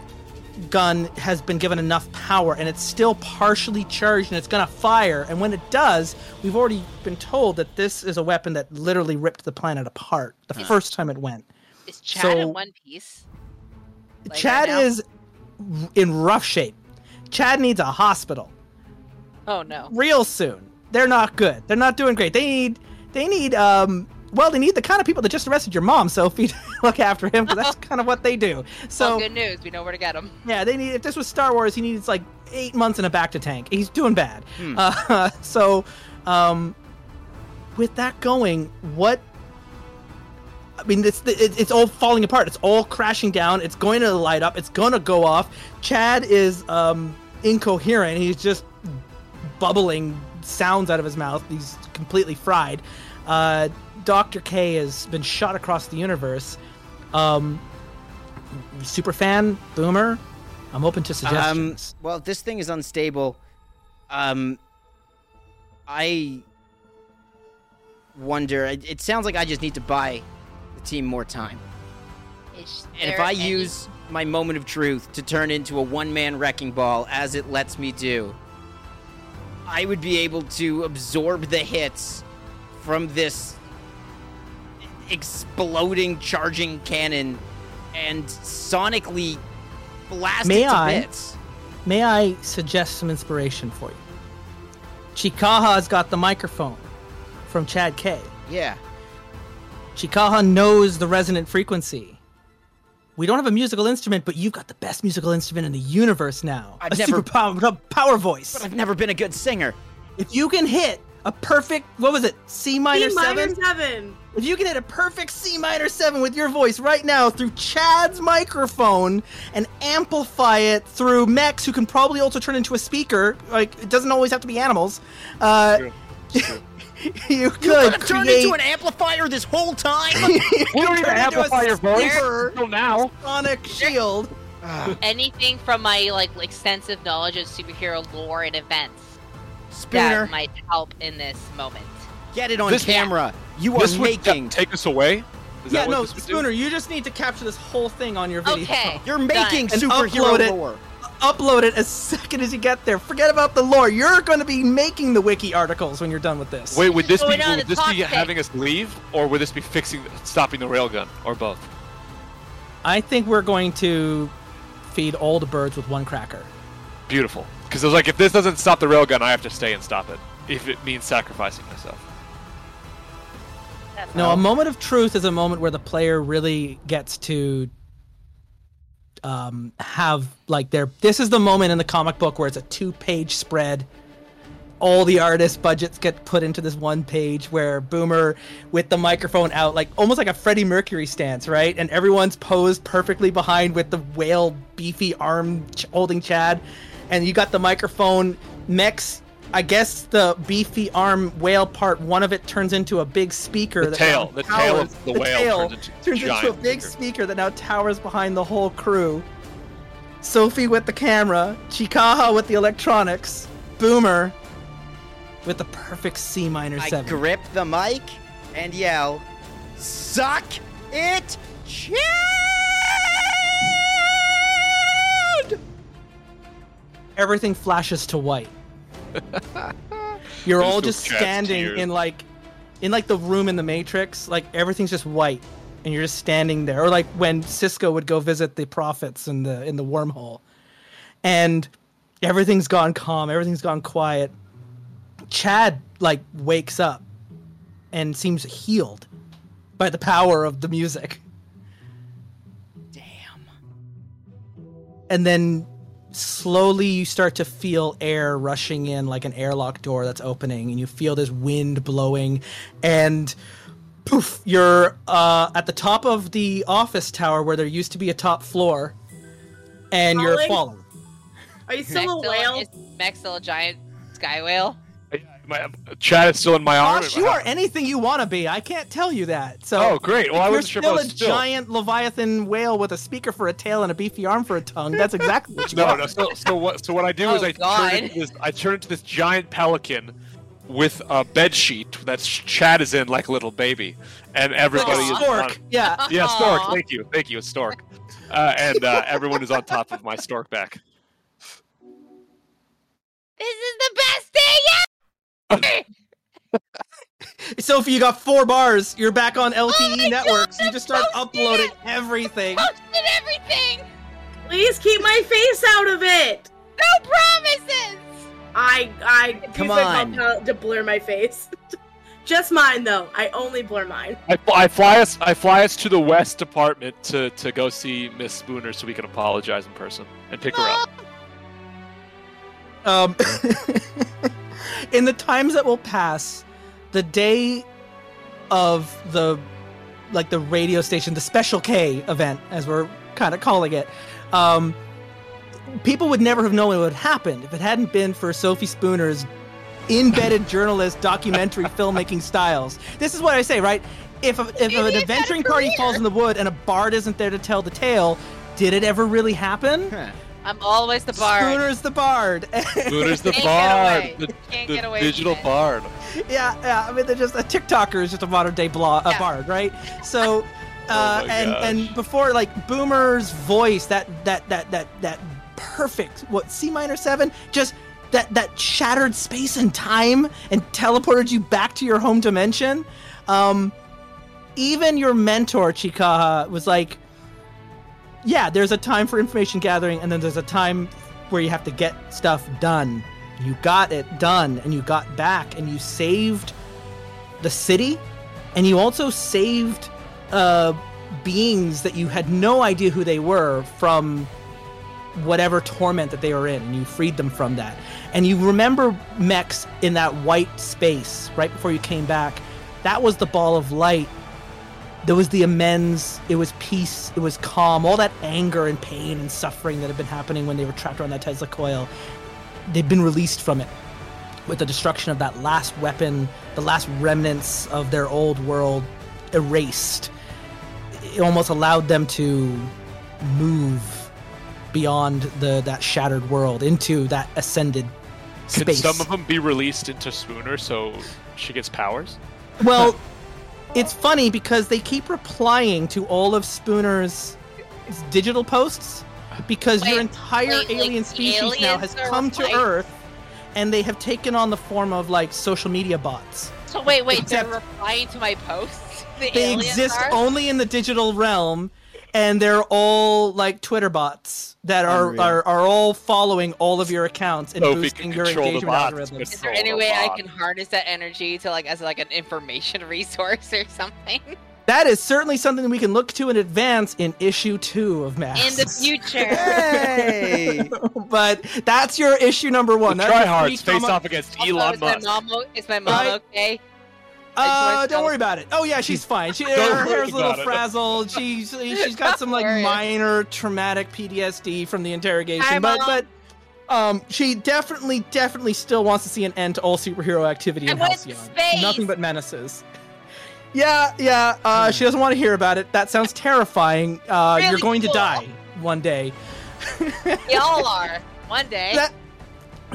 gun has been given enough power, and it's still partially charged, and it's gonna fire. And when it does, we've already been told that this is a weapon that literally ripped the planet apart the first time it went. Is Chad So- in one piece? Like Chad right is in rough shape. Chad needs a hospital Oh no. real soon. They're not good. They're not doing great. They need they need um well they need the kind of people that just arrested your mom, Sophie, to look after him because that's kind of what they do. So So good news. We know where to get him. yeah, they need if this was Star Wars, he needs like eight months in a bacta tank. He's doing bad. Hmm. Uh, so um with that going, what I mean, it's it, it's all falling apart. It's all crashing down. It's going to light up. It's going to go off. Chad is um, incoherent. He's just bubbling sounds out of his mouth. He's completely fried. Uh, Doctor K has been shot across the universe. Um, super fan, Boomer. I'm open to Um, suggestions. well, this thing is unstable, um, I wonder. It, it sounds like I just need to buy the team more time. And if I any- use my moment of truth to turn into a one-man wrecking ball, as it lets me do, I would be able to absorb the hits from this exploding, charging cannon and sonically blast May it to I? bits. May I suggest some inspiration for you? Chikaha's got the microphone from Chad K. Yeah. Chikaha knows the resonant frequency. We don't have a musical instrument, but you've got the best musical instrument in the universe now. I've a never- super power, power voice. But I've never been a good singer. If you can hit a perfect, what was it, C minor C minor seven? seven. If you can hit a perfect C minor seven with your voice right now through Chad's microphone and amplify it through Mex, who can probably also turn into a speaker, like it doesn't always have to be animals. Uh, True. you You could could have turned into an amplifier this whole time. you We don't even turn into a amplify your voice super until now. sonic shield. anything from my like extensive knowledge of superhero lore and events Spooner, that might help in this moment. get it on This- camera. You are This would making. take us away. Is yeah, no, this do? Spooner, you just need to capture this whole thing on your video. Okay. You're making And superhero upload it. Upload it as second as you get there. Forget about the lore. You're going to be making the wiki articles when you're done with this. Wait, would this be Going on would this be having us leave, or would this be fixing, stopping the railgun, or both? I think we're going to feed all the birds with one cracker. Beautiful. Because I was like, if this doesn't stop the railgun, I have to stay and stop it. If it means sacrificing myself. That's No, a moment of truth is a moment where the player really gets to um, have like their. This is the moment in the comic book where it's a two-page spread. All the artist budgets get put into this one page where Boomer with the microphone out, like almost like a Freddie Mercury stance, right? And everyone's posed perfectly behind with the whale beefy arm ch- holding Chad, and you got the microphone. Mex, I guess the beefy arm whale part, one of it turns into a big speaker. The that tail- now the tail of the whale tail turns into turns into a big speaker. speaker that now towers behind the whole crew. Sophie with the camera, Chikaha with the electronics, Boomer with the perfect C minor I seven. grip the mic and yell, "Suck it, Chad!" Everything flashes to white. You're all just standing tears. in like, in like the room in the Matrix. Like everything's just white, and you're just standing there. Or like when Sisko would go visit the prophets in the in the wormhole, and everything's gone calm. Everything's gone quiet. Chad like wakes up and seems healed by the power of the music. Damn. and then slowly you start to feel air rushing in like an airlock door that's opening and you feel this wind blowing and poof you're uh, at the top of the office tower where there used to be a top floor and you're Falling? falling Are you Max still a still- whale? Is Max still a giant sky whale? My, Chad is still in my arm. Gosh, you are anything you want to be. I can't tell you that. So Oh, great. Well, I wasn't sure if still a still. giant leviathan whale with a speaker for a tail and a beefy arm for a tongue. That's exactly what you No, are. no. So, so what? So what I do is Oh, I God. turn into this. I turn into this giant pelican with a bed sheet that Chad is in like a little baby, and Like everybody a is stork. on- Yeah. Yeah, stork. Aw. Thank you, thank you. It's stork, uh, and uh, everyone is on top of my stork back. This is the best day yet! Sophie, you got four bars. You're back on LTE Oh networks. God, you just start I'm posting uploading it. everything. Posted everything! Please keep my face out of it. No promises! I I Come use my on. compound to blur my face. Just mine though. I only blur mine. I, I fly us. I fly us to the West Department to to go see Miss Spooner so we can apologize in person and pick her up. Um, in the times that will pass, the day of the like the radio station, the Special K event, as we're kind of calling it, um, people would never have known it would happen if it hadn't been for Sophie Spooner's embedded journalist documentary filmmaking styles. This is what I say, right? If, a, if Maybe an it's got a adventuring party falls in the wood and a bard isn't there to tell the tale, did it ever really happen? Huh. I'm always the bard. Spooner's the bard. Spooner's the Can't get bard, away. the, Can't the get away digital from it. bard. yeah, yeah. I mean, they're just a TikToker is just a modern day blo- a bard, right? So, uh, Oh and gosh. and before like Boomer's voice, that that that that that perfect what C minor seven, just that that shattered space and time and teleported you back to your home dimension. Um, even your mentor Chikaha was like, yeah, there's a time for information gathering, and then there's a time where you have to get stuff done. You got it done, and you got back, and you saved the city, and you also saved uh, beings that you had no idea who they were from whatever torment that they were in, and you freed them from that. And you remember Mex in that white space right before you came back. That was the ball of light. There was the amends. It was peace. It was calm. All that anger and pain and suffering that had been happening when they were trapped around that Tesla coil, they've been released from it with the destruction of that last weapon, the last remnants of their old world erased. It almost allowed them to move beyond the that shattered world into that ascended space. some of them be released into Spooner so she gets powers? Well, it's funny because they keep replying to all of Spooner's digital posts because your entire like alien the species now has come to? Earth and they have taken on the form of like social media bots. So wait, wait, Except- they're replying to my posts? The They exist are? only in the digital realm and they're all like Twitter bots that are, are, are all following all of your accounts and Sophie boosting your engagement algorithms. Is there any the way I can harness that energy to like as like an information resource or something That is certainly something we can look to in advance in issue two of Masks. in the future? Hey! but that's your issue number one. The That's your tryhards face off against Also, Elon is my Musk. mom is my mom Right. okay? I just wanna Uh, don't worry about it. Oh yeah, she's fine. She, her hair's a little frazzled. She's she's got some like minor traumatic PTSD from the interrogation, Hi, but but um, she definitely definitely still wants to see an end to all superhero activity in Halcyon. Nothing but menaces. Yeah, yeah. Uh, she doesn't want to hear about it. That sounds terrifying. Uh, you're Really going to die one day. We all are. One day. that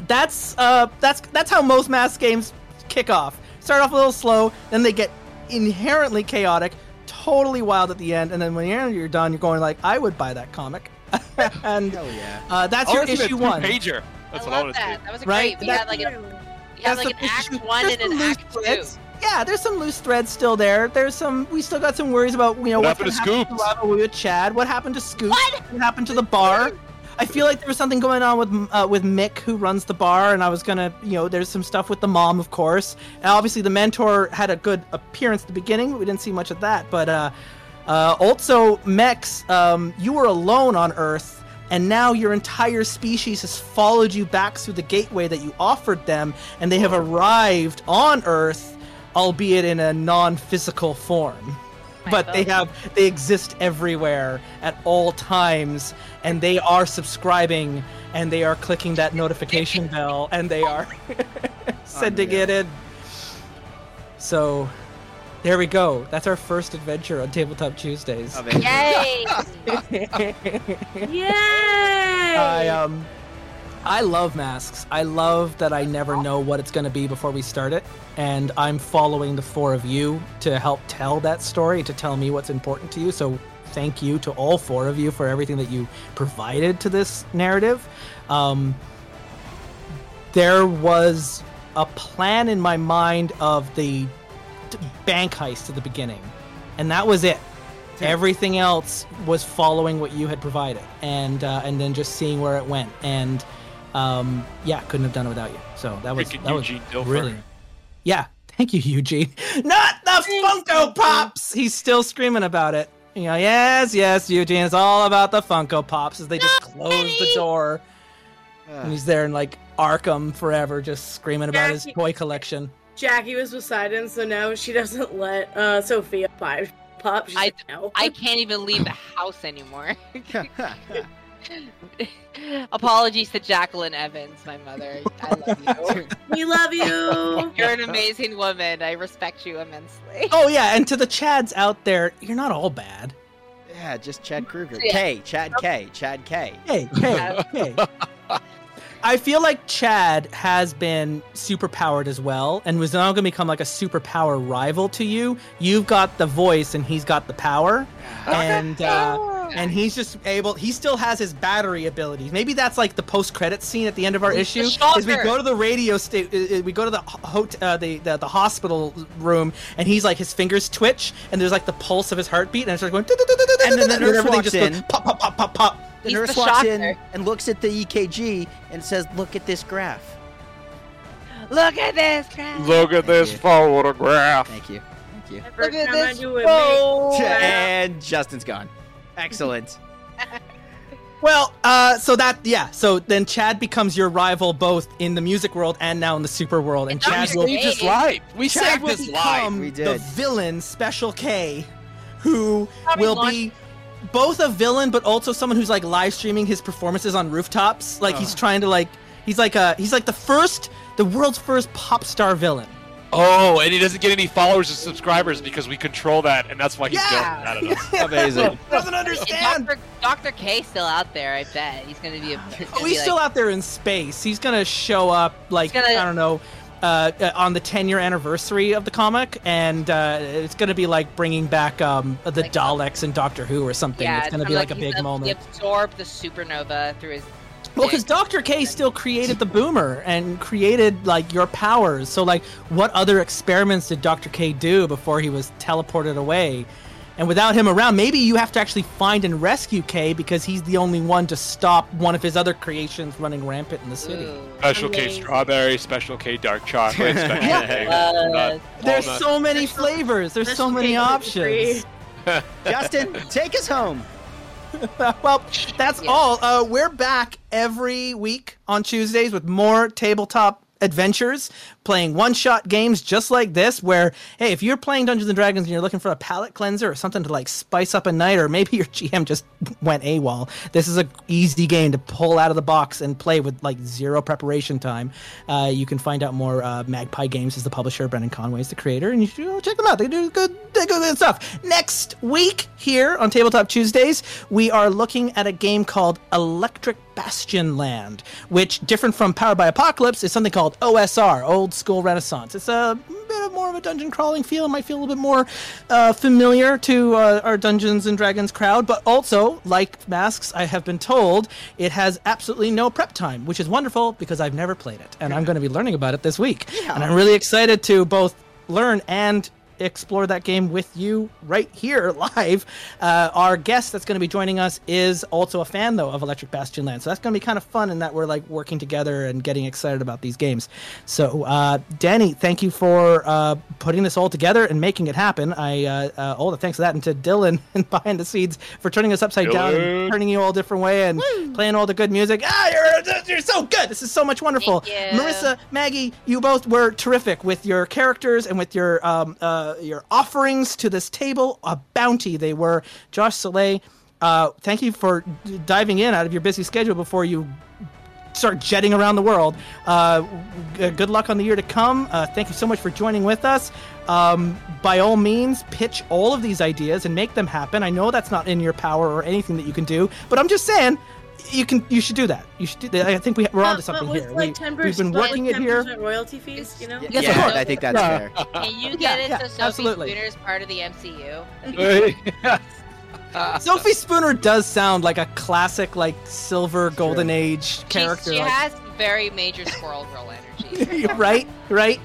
that's uh that's that's how most Masks games kick off. Start off a little slow, then they get inherently chaotic, totally wild at the end, and then when you're, you're done, you're going like, I would buy that comic. and Hell yeah. uh, that's your wanna see that issue one. Pager. That's I what I love want to that. That was Right? great. We That- had like a we had That's like an the act issue. one There's and an some loose act two. Yeah, there's some loose threads still there. There's some. We still got some worries about you know What what's happened to gonna happen to rivalry Chad. What happened to Scoop? What? What happened to the bar? I feel like there was something going on with uh, with Mick, who runs the bar, and I was gonna, you know, there's some stuff with the mom, of course. And obviously, the mentor had a good appearance at the beginning. But we didn't see much of that, but uh, uh, also Mex, um, you were alone on Earth, and now your entire species has followed you back through the gateway that you offered them, and they have arrived on Earth, albeit in a non-physical form. But they have they exist everywhere at all times, and they are subscribing, and they are clicking that notification bell, and they are sending it in. So, there we go. That's our first adventure on Tabletop Tuesdays. Yay! Yay! I um I love masks. I love that I never know what it's going to be before we start it and I'm following the four of you to help tell that story to tell me what's important to you. So thank you to all four of you for everything that you provided to this narrative. Um there was a plan in my mind of the bank heist at the beginning. And that was it. Everything else was following what you had provided, and uh, and then just seeing where it went. And um, yeah, couldn't have done it without you. So that was Freaking that was Eugene Dilfer. brilliant. Yeah, thank you, Eugene. Not the Funko Pops. He's still screaming about it. You know, yes, yes, Eugene. It's all about the Funko Pops as they just close the door, and he's there in like Arkham forever, just screaming about his toy collection. Jackie was beside him, so now she doesn't let uh, Sophia buy pop. She's I- like, no. I can't even leave the house anymore. Apologies to Jacqueline Evans, my mother. I love you. we love you. You're an amazing woman. I respect you immensely. Oh yeah, and to the Chads out there, you're not all bad. yeah, just Chad Kruger. Yeah. K, Chad K, Chad K. Hey, hey, hey. I feel like Chad has been superpowered as well, and was now going to become like a superpower rival to you. You've got the voice, and he's got the power, and uh, and he's just able. He still has his battery abilities. Maybe that's like the post-credit scene at the end of our issue. Is we go to the radio station, we go to the hot- uh, the, the the hospital room, and he's like his fingers twitch, and there's like the pulse of his heartbeat, and it starts going. And then the nurse everything walks in. pop pop pop pop pop. The He's nurse the walks in and looks at the EKG and says, "Look at this graph." Look at this crap. Look at this photograph. Thank you. Thank you. First Look at this do it, phone. mate. And Justin's gone. Excellent. Well, uh, so that yeah, so then Chad becomes your rival both in the music world and now in the super world, and And Chad Dr. will Saved his life. We Chad saved will his life. become We the villain Special K, who Probably will launch- be both a villain but also someone who's like live streaming his performances on rooftops. Like he's uh-huh. trying to like he's like a he's like the first the world's first pop star villain. Oh, and he doesn't get any followers or subscribers because we control that, and that's why he's Yeah. built out of us. Amazing. Doesn't understand. Dr. Dr. K still out there, I bet. He's gonna be a. Oh, gonna he's be still like, out there in space. He's gonna show up like gonna- I don't know. Uh, uh, on the 10 year anniversary of the comic, and uh, it's going to be like bringing back um, the Like- Daleks and Doctor Who or something. Yeah, it's going to be like, a big ab- moment. Absorb the supernova through his. Well, because. Dr. K still created the boomer and created like your powers. So, like, what other experiments did Dr. K do before he was teleported away? And without him around, maybe you have to actually find and rescue Kay because he's the only one to stop one of his other creations running rampant in the city. Ooh. Special K strawberry, special K dark chocolate, special Yeah. K Uh, walnut, There's walnut. so many Special- flavors. There's so many cake options. Justin, take us home. well, that's Yeah. all. Uh, we're back every week on Tuesdays with more tabletop adventures, playing one-shot games just like this. Where, hey, if you're playing Dungeons and Dragons and you're looking for a palate cleanser or something to like spice up a night, or maybe your GM just went AWOL, this is an easy game to pull out of the box and play with like zero preparation time. Uh, you can find out more. Uh, Magpie Games is the publisher. Brendan Conway is the creator, and you should check them out. They do good, they do good stuff. Next week here on Tabletop Tuesdays, we are looking at a game called Electric Bastion Land, which, different from Powered by Apocalypse, is something called OSR, Old School Renaissance. It's a bit of more of a dungeon crawling feel. It might feel a little bit more uh, familiar to uh, our Dungeons and Dragons crowd, but also, like Masks, I have been told it has absolutely no prep time, which is wonderful because I've never played it, and I'm going to be learning about it this week. And I'm really excited to both learn and explore that game with you right here live. Uh, our guest that's going to be joining us is also a fan though of Electric Bastion Land, so that's going to be kind of fun in that we're like working together and getting excited about these games. So, uh, Danny, thank you for uh, putting this all together and making it happen. I uh, uh, all the thanks to that, and to Dylan and behind the scenes for turning us upside down and turning you all a different way and playing all the good music. Ah, you're you're so good. This is so much wonderful. Thank you. Marissa, Maggie, you both were terrific with your characters and with your um, uh, your offerings to this table. A bounty they were. Josh Saleh, uh, thank you for diving in out of your busy schedule before you start jetting around the world. Uh, g- good luck on the year to come. Uh, thank you so much for joining with us. Um, by all means, pitch all of these ideas and make them happen. I know that's not in your power or anything that you can do, but I'm just saying. You can. You should do that. You should do that. I think we, we're onto But- something with, here. Like we, 10 we've been working like it here. 10% royalty fees, you know? Yes, yeah, of course. I think that's Yeah. fair. Can you Yeah, get it yeah, so Sophie absolutely. Spooner is part of the MCU? Sophie Spooner does sound like a classic, like silver golden age She's- character. she like- has very major Squirrel Girl energy. You're right, right.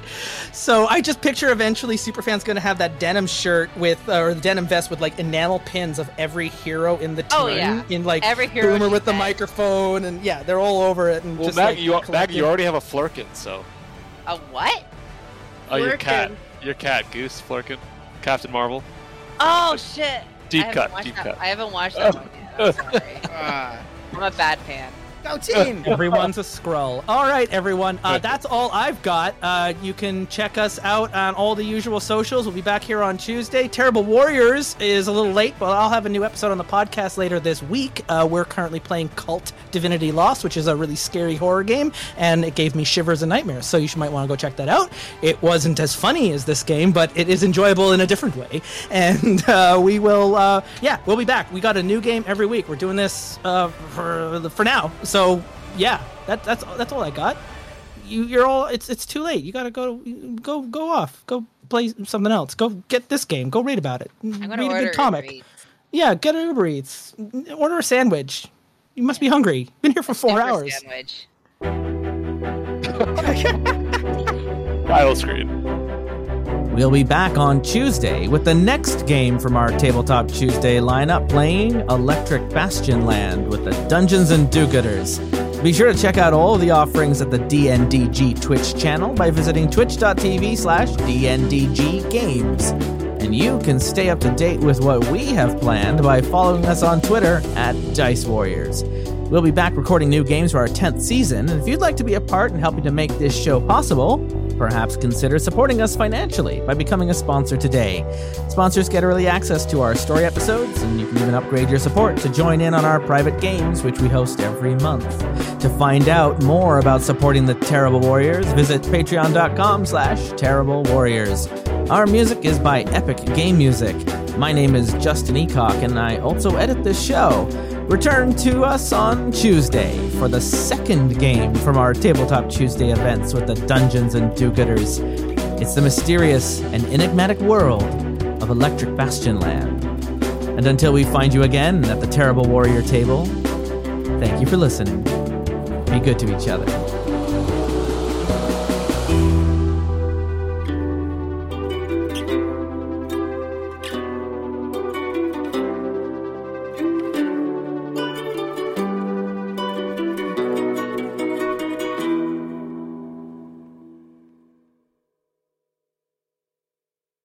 So I just picture eventually Superfan's going to have that denim shirt with, uh, or the denim vest with like enamel pins of every hero in the team. Oh, yeah. In like Every hero Boomer with the met. microphone. microphone, and yeah, they're all over it. And Well, just Maggie, like, you, Maggie, you already have a Flerken, so. A what? Oh, your cat. Your cat, Goose Flerken. Captain Marvel. Oh shit! Deep I haven't cut, watched deep that- cut. I haven't watched that one yet. I'm sorry. I'm a bad fan. Go team! Everyone's a scroll. All right, everyone. Uh, that's all I've got. Uh, you can check us out on all the usual socials. We'll be back here on Tuesday. Terrible Warriors is a little late, but I'll have a new episode on the podcast later this week. Uh, we're currently playing Cult Divinity Lost, which is a really scary horror game, and it gave me shivers and nightmares. So you might want to go check that out. It wasn't as funny as this game, but it is enjoyable in a different way. And uh, we will, uh, yeah, we'll be back. We got a new game every week. We're doing this uh, for for now. So yeah, that, that's that's all I got. You you're all it's it's too late. You gotta go go go off. Go play something else. Go get this game. Go read about it. I'm gonna read a order good comic. Uber Eats. Yeah, get an Uber Eats. Order a sandwich. You must be hungry. Been here for four Super hours. Sandwich. Title screen. We'll be back on Tuesday with the next game from our Tabletop Tuesday lineup playing Electric Bastion Land with the Dungeons and Do-Gooders. Be sure to check out all the offerings at the DNDG Twitch channel by visiting twitch.tv slash DNDG Games. And you can stay up to date with what we have planned by following us on Twitter at Dice Warriors. We'll be back recording new games for our 10th season, and if you'd like to be a part in helping to make this show possible, perhaps consider supporting us financially by becoming a sponsor today. Sponsors get early access to our story episodes, and you can even upgrade your support to join in on our private games, which we host every month. To find out more about supporting the Terrible Warriors, visit patreon.com slash terrible warriors. Our music is by Epic Game Music. My name is Justin Eacock, and I also edit this show. Return to us on Tuesday for the second game from our Tabletop Tuesday events with the Dungeons and Do-Gooders. It's the mysterious and enigmatic world of Electric Bastion Land. And until we find you again at the Terrible Warrior table, thank you for listening. Be good to each other.